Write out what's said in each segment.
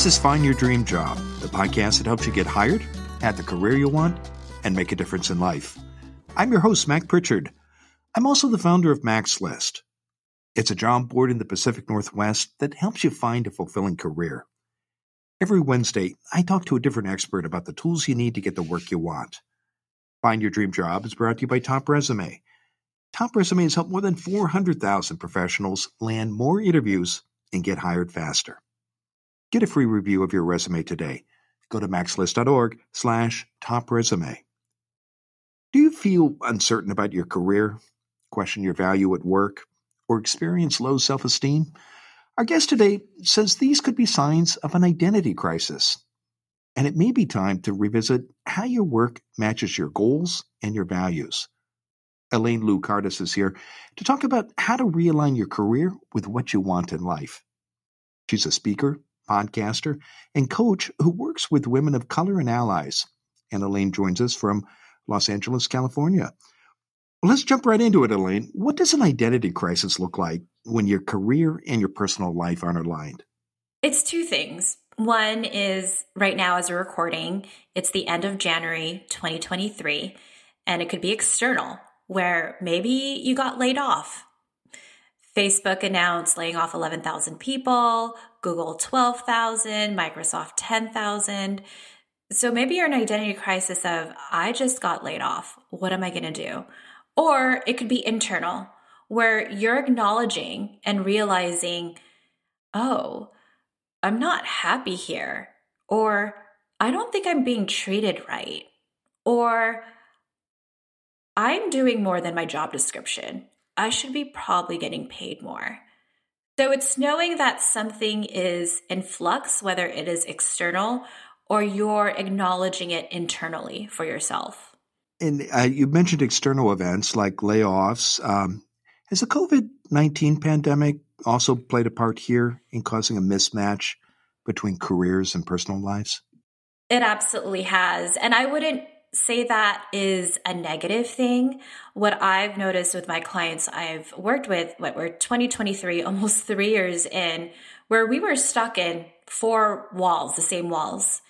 This is Find Your Dream Job, the podcast that helps you get hired, have the career you want, and make a difference in life. I'm your host, Mac Prichard. I'm also the founder of Mac's List. It's a job board in the Pacific Northwest that helps you find a fulfilling career. Every Wednesday, I talk to a different expert about the tools you need to get the work you want. Find Your Dream Job is brought to you by Top Resume. Top Resume has helped more than 400,000 professionals land more interviews and get hired faster. Get a free review of your resume today. Go to macslist.org slash top resume. Do you feel uncertain about your career, question your value at work, or experience low self esteem? Our guest today says these could be signs of an identity crisis. And it may be time to revisit how your work matches your goals and your values. Elaine Lou Cardis is here to talk about how to realign your career with what you want in life. She's a speaker, podcaster, and coach who works with women of color and allies. And Elaine joins us from Los Angeles, California. Let's jump right into it, Elaine. What does an identity crisis look like when your career and your personal life aren't aligned? It's two things. One is right now, as we're recording, it's the end of January 2023, and it could be external, where maybe you got laid off Facebook announced laying off 11,000 people, Google 12,000, Microsoft 10,000. So maybe you're in an identity crisis of, I just got laid off. What am I going to do? Or it could be internal, where you're acknowledging and realizing, oh, I'm not happy here. Or I don't think I'm being treated right. Or I'm doing more than my job description. I should be probably getting paid more. So it's knowing that something is in flux, whether it is external or you're acknowledging it internally for yourself. And uh, you mentioned external events like layoffs. Um, has the COVID 19 pandemic also played a part here in causing a mismatch between careers and personal lives? It absolutely has. And I wouldn't say that is a negative thing. What I've noticed with my clients I've worked with, what we're 2023, almost three years in, where we were stuck in four walls, the same walls.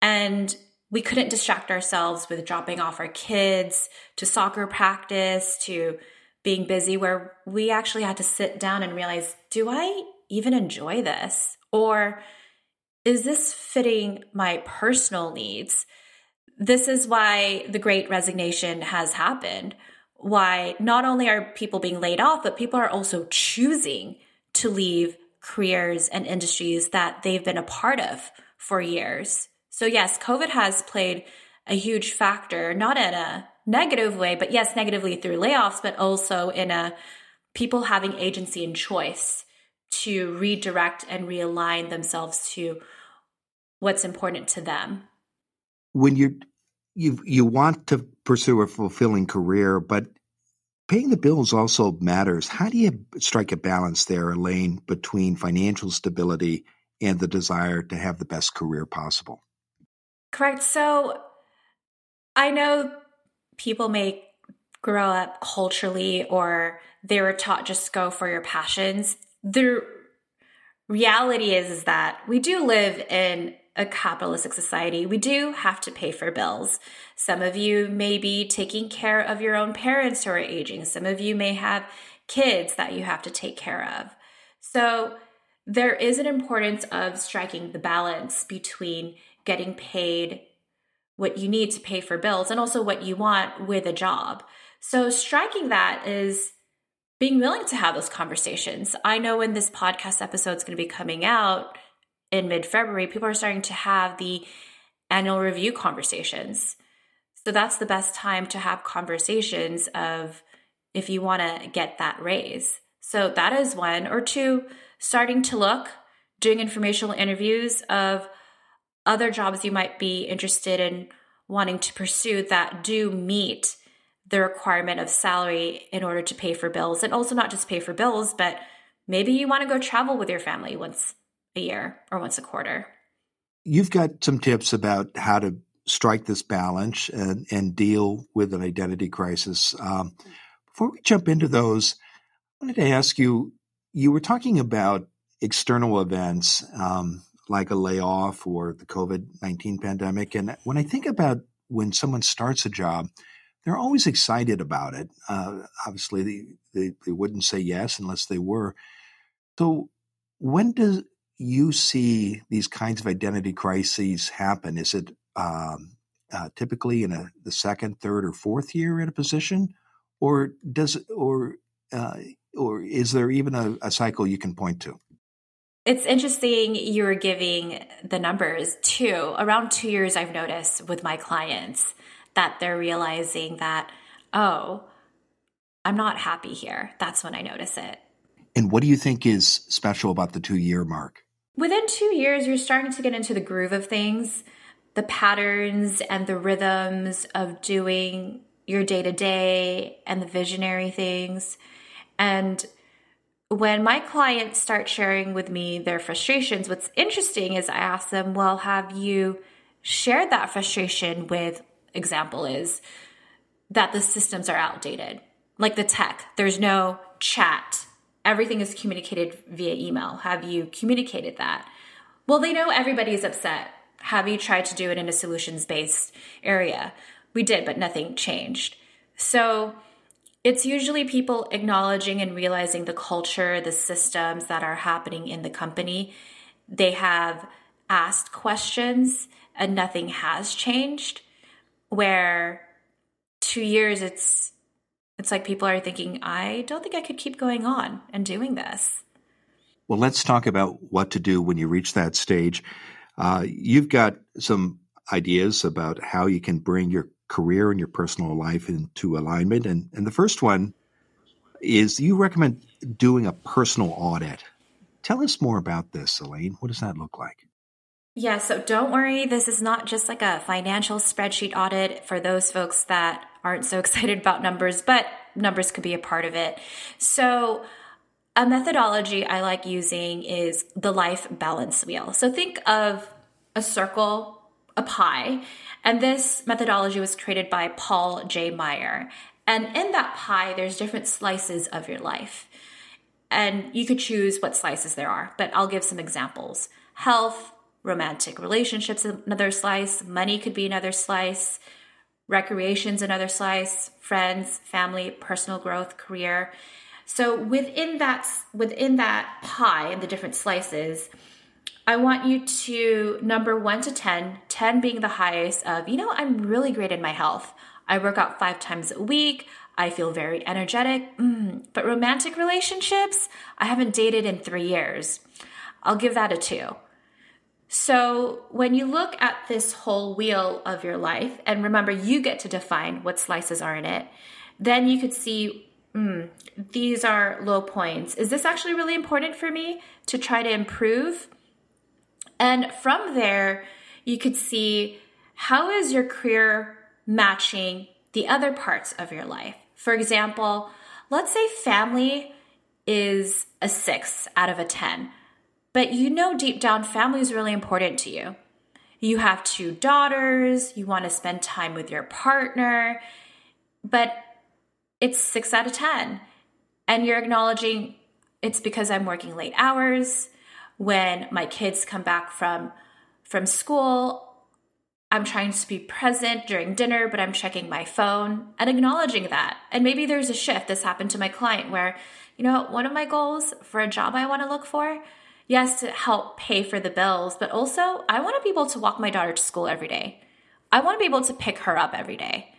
And we couldn't distract ourselves with dropping off our kids to soccer practice to being busy, where we actually had to sit down and realize, do I even enjoy this? Or is this fitting my personal needs? this is why the great resignation has happened. Why not only are people being laid off, but people are also choosing to leave careers and industries that they've been a part of for years. So, yes, COVID has played a huge factor, not in a negative way, but yes, negatively through layoffs, but also in a people having agency and choice to redirect and realign themselves to what's important to them when you you you want to pursue a fulfilling career, but paying the bills also matters. How do you strike a balance there, Elaine, between financial stability and the desire to have the best career possible? Correct. So I know people may grow up culturally or they were taught just go for your passions. The reality is, is that we do live in a capitalistic society, we do have to pay for bills. Some of you may be taking care of your own parents who are aging. Some of you may have kids that you have to take care of. So there is an importance of striking the balance between getting paid what you need to pay for bills and also what you want with a job. So striking that is being willing to have those conversations. I know when this podcast episode is going to be coming out, in mid February, people are starting to have the annual review conversations. So that's the best time to have conversations of if you want to get that raise. So that is one. Or two, starting to look, doing informational interviews of other jobs you might be interested in wanting to pursue that do meet the requirement of salary in order to pay for bills and also not just pay for bills, but maybe you want to go travel with your family once a year or once a quarter. You've got some tips about how to strike this balance and, and deal with an identity crisis. Um, before we jump into those, I wanted to ask you you were talking about external events um, like a layoff or the COVID 19 pandemic. And when I think about when someone starts a job, they're always excited about it. Uh, obviously, they, they, they, wouldn't say yes unless they were. So, when do you see these kinds of identity crises happen? Is it um, uh, typically in a, the second, third, or fourth year in a position, or does or uh, or is there even a, a cycle you can point to? It's interesting you were giving the numbers too. Around two years, I've noticed with my clients that they're realizing that, oh, I'm not happy here. That's when I notice it. And what do you think is special about the two year mark? Within two years, you're starting to get into the groove of things, the patterns and the rhythms of doing your day to day and the visionary things. And when my clients start sharing with me their frustrations, what's interesting is I ask them, well, have you shared that frustration with, example is that the systems are outdated, like the tech, there's no chat, everything is communicated via email. Have you communicated that? Well, they know everybody is upset. Have you tried to do it in a solutions based area? We did, but nothing changed. So, it's usually people acknowledging and realizing the culture, the systems that are happening in the company. They have asked questions and nothing has changed. Where two years, it's it's like people are thinking, I don't think I could keep going on and doing this. Well, let's talk about what to do when you reach that stage. Uh, you've got some ideas about how you can bring your career and your personal life into alignment. And, and the first one is you recommend doing a personal audit. Tell us more about this, Elaine. What does that look like? Yeah, so don't worry. This is not just like a financial spreadsheet audit for those folks that aren't so excited about numbers, but numbers could be a part of it. So, a methodology I like using is the life balance wheel. So, think of a circle a pie. And this methodology was created by Paul J. Meyer. And in that pie, there's different slices of your life. And you could choose what slices there are, but I'll give some examples. Health, romantic relationships, another slice. Money could be another slice. Recreation's another slice. Friends, family, personal growth, career. So within that within that pie and the different slices, I want you to number one to 10, 10 being the highest of, you know, I'm really great in my health. I work out five times a week. I feel very energetic. Mm, but romantic relationships, I haven't dated in three years. I'll give that a two. So when you look at this whole wheel of your life, and remember, you get to define what slices are in it, then you could see mm, these are low points. Is this actually really important for me to try to improve? And from there, you could see how is your career matching the other parts of your life. For example, let's say family is a six out of a 10, but you know deep down family is really important to you. You have two daughters, you want to spend time with your partner, but it's six out of 10. And you're acknowledging it's because I'm working late hours, when my kids come back from from school i'm trying to be present during dinner but i'm checking my phone and acknowledging that. And maybe there's a shift this happened to my client where you know one of my goals for a job i want to look for yes to help pay for the bills but also i want to be able to walk my daughter to school every day. I want to be able to pick her up every day.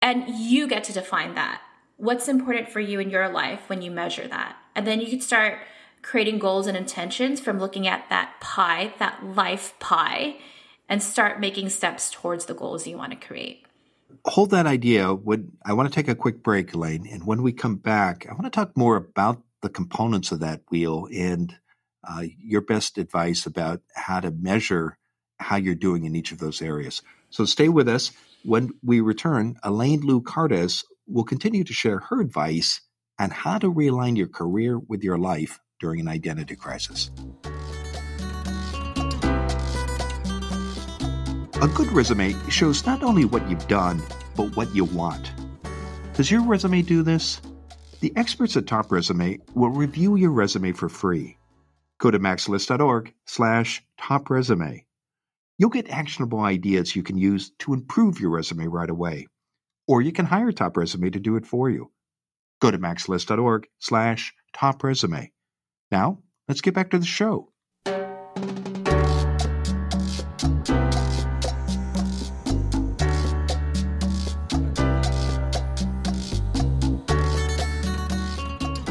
And you get to define that. What's important for you in your life when you measure that? And then you can start creating goals and intentions from looking at that pie, that life pie, and start making steps towards the goals you want to create. Hold that idea. Would I want to take a quick break, Elaine? And when we come back, I want to talk more about the components of that wheel and uh, your best advice about how to measure how you're doing in each of those areas. So stay with us. When we return, Elaine Lou Cardis will continue to share her advice on how to realign your career with your life during an identity crisis. A good resume shows not only what you've done, but what you want. Does your resume do this? The experts at Top Resume will review your resume for free. Go to macslist.org slash top resume. You'll get actionable ideas you can use to improve your resume right away. Or you can hire Top Resume to do it for you. Go to macslist.org slash top resume. Now, let's get back to the show.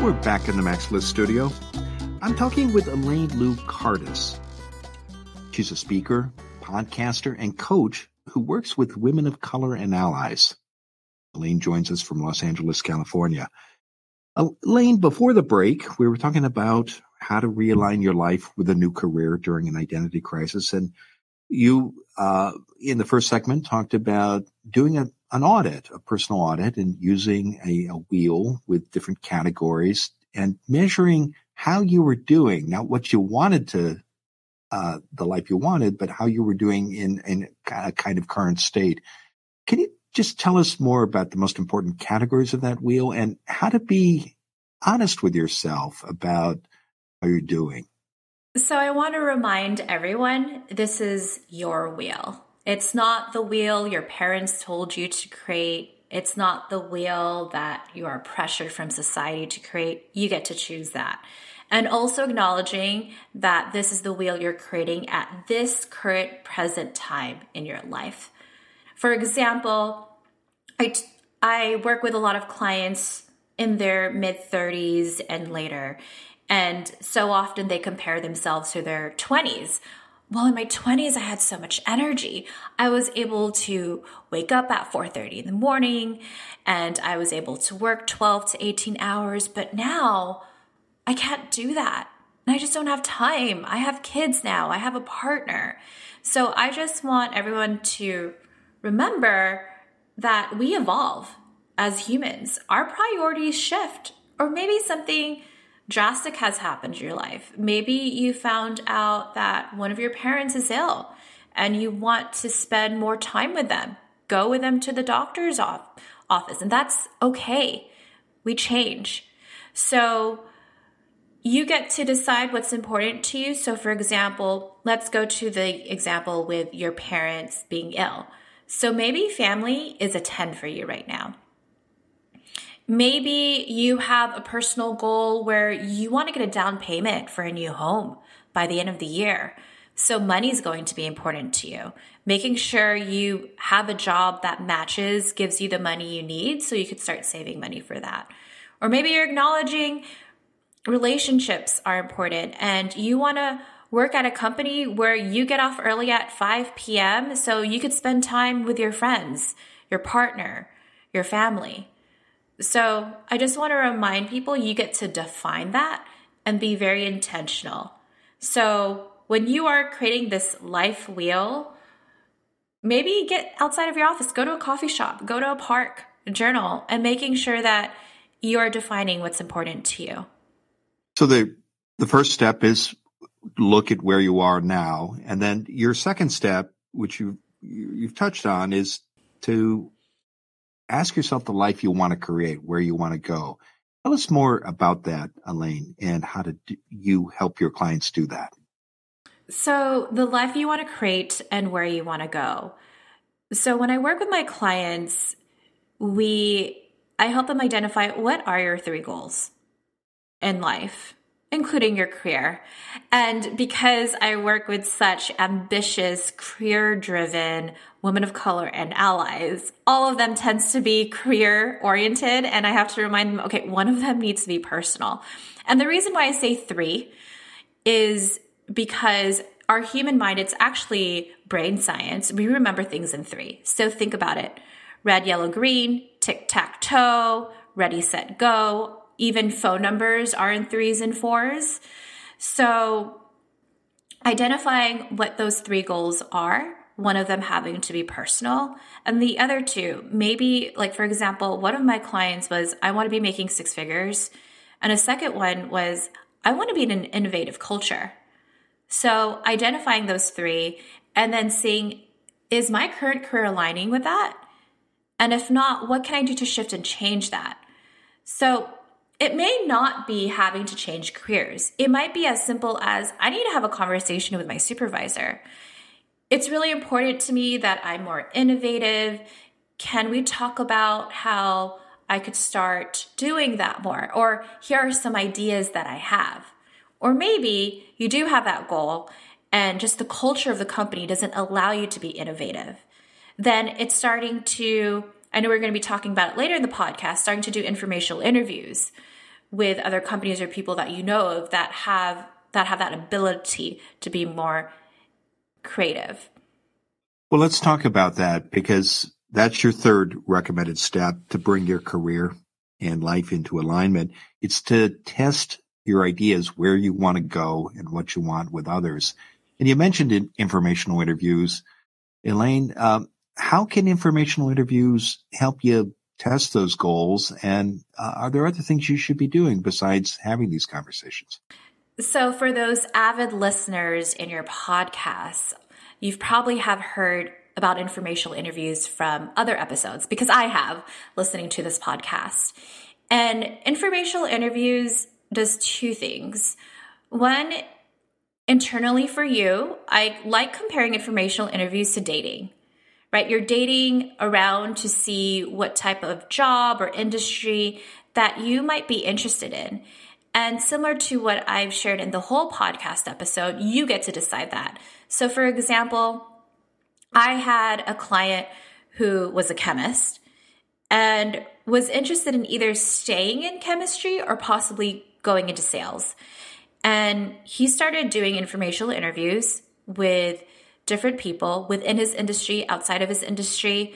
We're back in the Mac's List studio. I'm talking with Elaine Lou Cardis. She's a speaker, podcaster, and coach who works with women of color and allies. Elaine joins us from Los Angeles, California. Elaine, before the break, we were talking about how to realign your life with a new career during an identity crisis. And you, uh, in the first segment, talked about doing a, an audit, a personal audit, and using a, a wheel with different categories and measuring how you were doing, not what you wanted to, uh, the life you wanted, but how you were doing in, in a kind of current state. Can you just tell us more about the most important categories of that wheel and how to be honest with yourself about how you're doing? So, I want to remind everyone this is your wheel. It's not the wheel your parents told you to create. It's not the wheel that you are pressured from society to create. You get to choose that. And also acknowledging that this is the wheel you're creating at this current present time in your life. For example, I, I work with a lot of clients in their mid 30s and later. And so often they compare themselves to their 20s well in my 20s i had so much energy. I was able to wake up at 4.30 in the morning and i was able to work 12 to 18 hours but now i can't do that. I just don't have time. I have kids now. I have a partner. So i just want everyone to remember that we evolve as humans our priorities shift or maybe something drastic has happened in your life. Maybe you found out that one of your parents is ill and you want to spend more time with them. Go with them to the doctor's office, and that's okay. We change. So you get to decide what's important to you. So, for example, let's go to the example with your parents being ill. So, maybe family is a 10 for you right now. Maybe you have a personal goal where you want to get a down payment for a new home by the end of the year. So money is going to be important to you. Making sure you have a job that matches gives you the money you need so you could start saving money for that. Or maybe you're acknowledging relationships are important and you want to work at a company where you get off early at 5 p.m. so you could spend time with your friends, your partner, your family. So I just want to remind people you get to define that and be very intentional. So when you are creating this life wheel, maybe get outside of your office, go to a coffee shop, go to a park, journal, and making sure that you are defining what's important to you. So the the first step is look at where you are now, and then your second step, which you you've touched on, is to ask yourself the life you want to create, where you want to go. Tell us more about that, Elaine, and how do you help your clients do that? So, the life you want to create and where you want to go. So, when I work with my clients, we I help them identify what are your three goals in life including your career. And because I work with such ambitious, career driven women of color and allies, all of them tends to be career oriented. And I have to remind them, okay, one of them needs to be personal. And the reason why I say three is because our human mind, it's actually brain science. We remember things in three. So think about it. Red, yellow, green, tic tac toe, ready, set, go, even phone numbers are in threes and fours. So, identifying what those three goals are, one of them having to be personal, and the other two, maybe, like for example, one of my clients was, I want to be making six figures. And a second one was, I want to be in an innovative culture. So, identifying those three and then seeing is my current career aligning with that? And if not, what can I do to shift and change that? So it may not be having to change careers. It might be as simple as I need to have a conversation with my supervisor. It's really important to me that I'm more innovative. Can we talk about how I could start doing that more? Or here are some ideas that I have. Or maybe you do have that goal and just the culture of the company doesn't allow you to be innovative. Then it's starting to I know we're going to be talking about it later in the podcast, starting to do informational interviews with other companies or people that you know of that have that have that ability to be more creative. Well, let's talk about that because that's your third recommended step to bring your career and life into alignment. It's to test your ideas where you want to go and what you want with others. And you mentioned in informational interviews, Elaine, um, how can informational interviews help you test those goals? And uh, are there other things you should be doing besides having these conversations? So, for those avid listeners in your podcast, you've probably have heard about informational interviews from other episodes because I have listening to this podcast. And informational interviews does two things. One, internally for you, I like comparing informational interviews to dating right? You're dating around to see what type of job or industry that you might be interested in. And similar to what I've shared in the whole podcast episode, you get to decide that. So, for example, I had a client who was a chemist and was interested in either staying in chemistry or possibly going into sales. And he started doing informational interviews with different people within his industry, outside of his industry.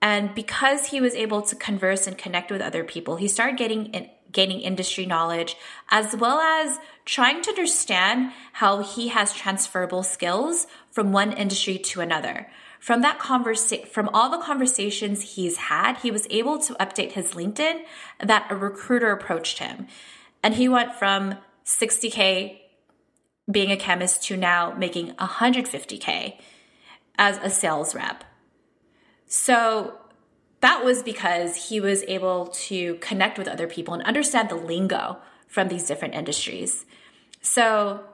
And because he was able to converse and connect with other people, he started getting in, gaining industry knowledge as well as trying to understand how he has transferable skills from one industry to another. From that conversation, from all the conversations he's had, he was able to update his LinkedIn that a recruiter approached him. And he went from 60K being a chemist to now making 150K as a sales rep. So that was because he was able to connect with other people and understand the lingo from these different industries. So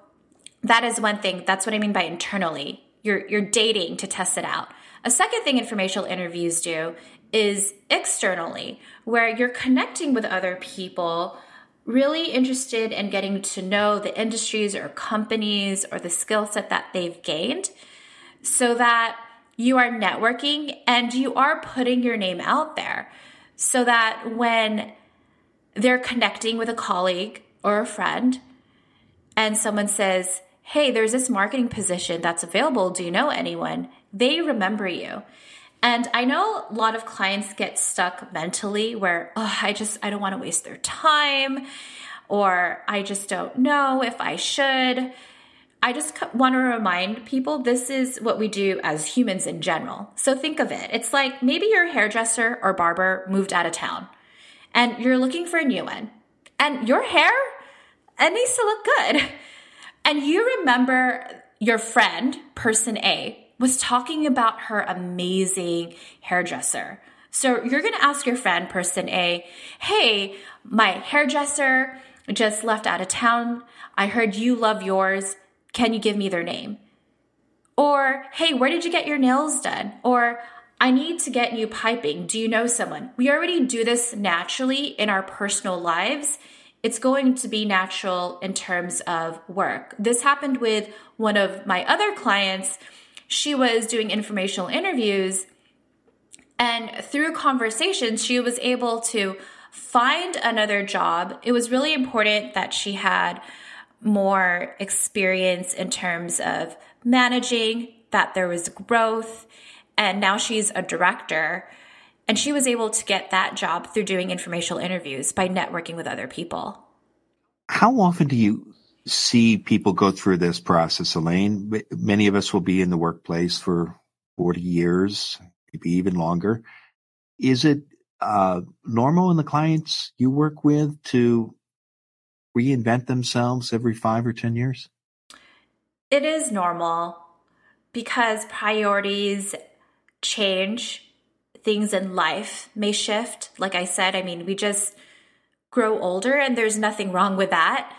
that is one thing. That's what I mean by internally. You're, you're dating to test it out. A second thing informational interviews do is externally, where you're connecting with other people really interested in getting to know the industries or companies or the skill set that they've gained so that you are networking and you are putting your name out there so that when they're connecting with a colleague or a friend and someone says, Hey, there's this marketing position that's available. Do you know anyone? They remember you. And I know a lot of clients get stuck mentally where, oh, I just, I don't want to waste their time or I just don't know if I should. I just want to remind people this is what we do as humans in general. So think of it. It's like maybe your hairdresser or barber moved out of town and you're looking for a new one. And your hair, it needs to look good. And you remember your friend, person A, was talking about her amazing hairdresser. So you're going to ask your friend, person A, hey, my hairdresser just left out of town. I heard you love yours. Can you give me their name? Or, hey, where did you get your nails done? Or, I need to get new piping. Do you know someone? We already do this naturally in our personal lives. It's going to be natural in terms of work. This happened with one of my other clients she was doing informational interviews. And through conversations, she was able to find another job. It was really important that she had more experience in terms of managing, that there was growth. And now she's a director. And she was able to get that job through doing informational interviews by networking with other people. How often do you see people go through this process, Elaine. Many of us will be in the workplace for 40 years, maybe even longer. Is it uh, normal in the clients you work with to reinvent themselves every five or 10 years? It is normal because priorities change, things in life may shift. Like I said, I mean, we just grow older and there's nothing wrong with that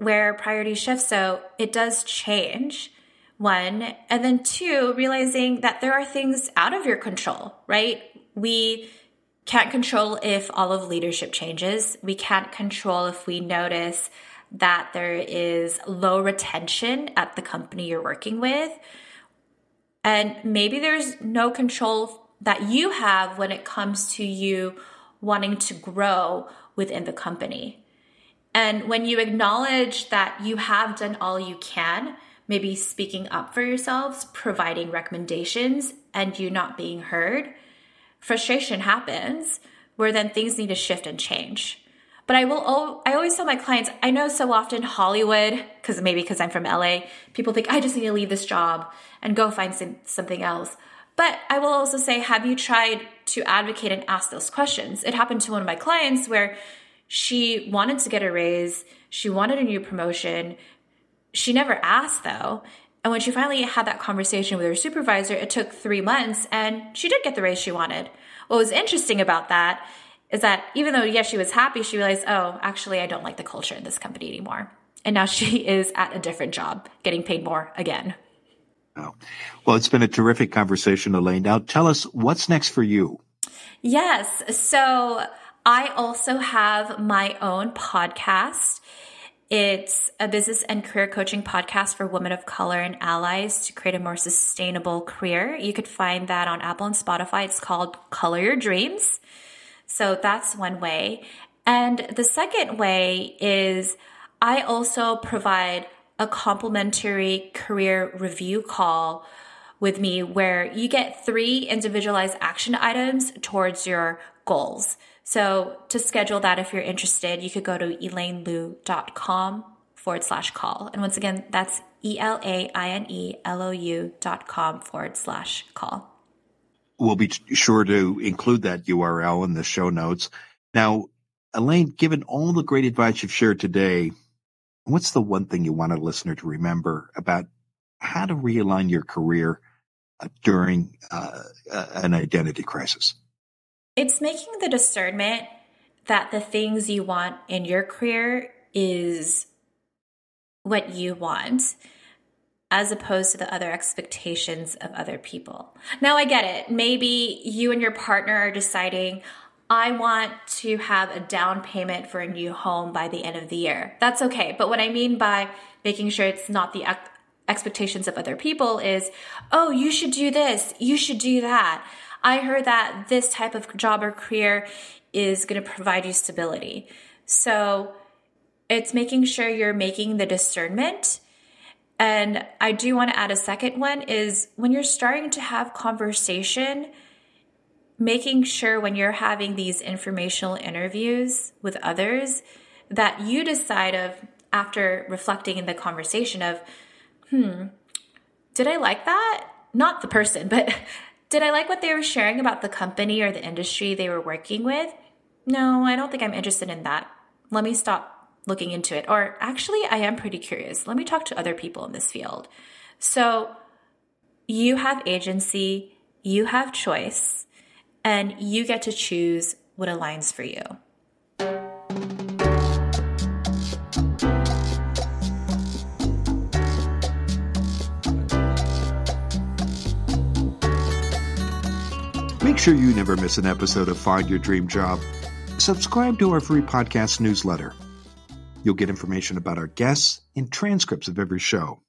where priorities shift. So it does change one. And then two, realizing that there are things out of your control, right? We can't control if all of leadership changes. We can't control if we notice that there is low retention at the company you're working with. And maybe there's no control that you have when it comes to you wanting to grow within the company. And when you acknowledge that you have done all you can, maybe speaking up for yourselves, providing recommendations, and you not being heard, frustration happens where then things need to shift and change. But I will, I always tell my clients, I know so often Hollywood, because maybe because I'm from LA, people think I just need to leave this job and go find some, something else. But I will also say, have you tried to advocate and ask those questions? It happened to one of my clients where she wanted to get a raise, she wanted a new promotion, she never asked though. And when she finally had that conversation with her supervisor, it took three months and she did get the raise she wanted. What was interesting about that is that even though, yes, she was happy, she realized, oh, actually, I don't like the culture in this company anymore. And now she is at a different job, getting paid more again. Oh. Well, it's been a terrific conversation, Elaine. Now tell us what's next for you. Yes. So I also have my own podcast. It's a business and career coaching podcast for women of color and allies to create a more sustainable career. You could find that on Apple and Spotify. It's called Color Your Dreams. So that's one way. And the second way is I also provide a complimentary career review call with me where you get three individualized action items towards your goals. So to schedule that, if you're interested, you could go to elainelou.com forward slash call. And once again, that's E L A I N E L O U dot com forward slash call. We'll be sure to include that URL in the show notes. Now, Elaine, given all the great advice you've shared today, what's the one thing you want a listener to remember about how to realign your career uh, during uh, an identity crisis? It's making the discernment that the things you want in your career is what you want as opposed to the other expectations of other people. Now, I get it. Maybe you and your partner are deciding, I want to have a down payment for a new home by the end of the year. That's okay. But what I mean by making sure it's not the expectations of other people is, oh, you should do this, you should do that. I heard that this type of job or career is going to provide you stability. So it's making sure you're making the discernment. And I do want to add a second one is when you're starting to have conversation, making sure when you're having these informational interviews with others that you decide of after reflecting in the conversation of, hmm, did I like that? Not the person, but did I like what they were sharing about the company or the industry they were working with? No, I don't think I'm interested in that. Let me stop looking into it. Or actually, I am pretty curious. Let me talk to other people in this field. So you have agency, you have choice, and you get to choose what aligns for you. Sure you never miss an episode of Find Your Dream Job. Subscribe to our free podcast newsletter. You'll get information about our guests and transcripts of every show.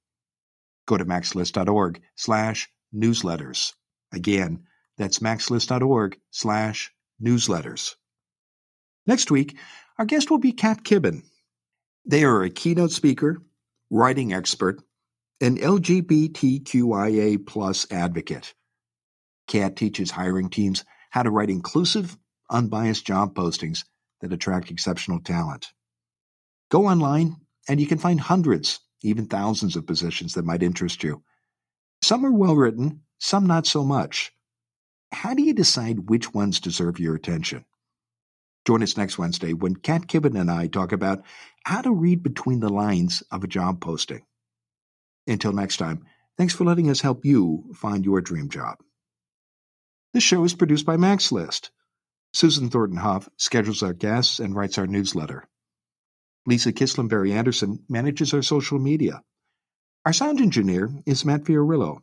Go to macslist.org slash newsletters. Again, that's macslist.org slash newsletters. Next week, our guest will be Kat Kibben. They are a keynote speaker, writing expert, and LGBTQIA plus advocate. Kat teaches hiring teams how to write inclusive, unbiased job postings that attract exceptional talent. Go online and you can find hundreds, even thousands of positions that might interest you. Some are well written, some not so much. How do you decide which ones deserve your attention? Join us next Wednesday when Kat Kibben and I talk about how to read between the lines of a job posting. Until next time, thanks for letting us help you find your dream job. This show is produced by Mac's List. Susan Thornton Huff schedules our guests and writes our newsletter. Lisa Kislenberry Anderson manages our social media. Our sound engineer is Matt Fiorillo.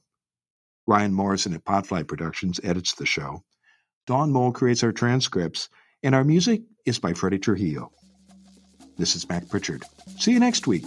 Ryan Morrison at Podfly Productions edits the show. Dawn Mole creates our transcripts, and our music is by Freddie Trujillo. This is Mac Prichard. See you next week.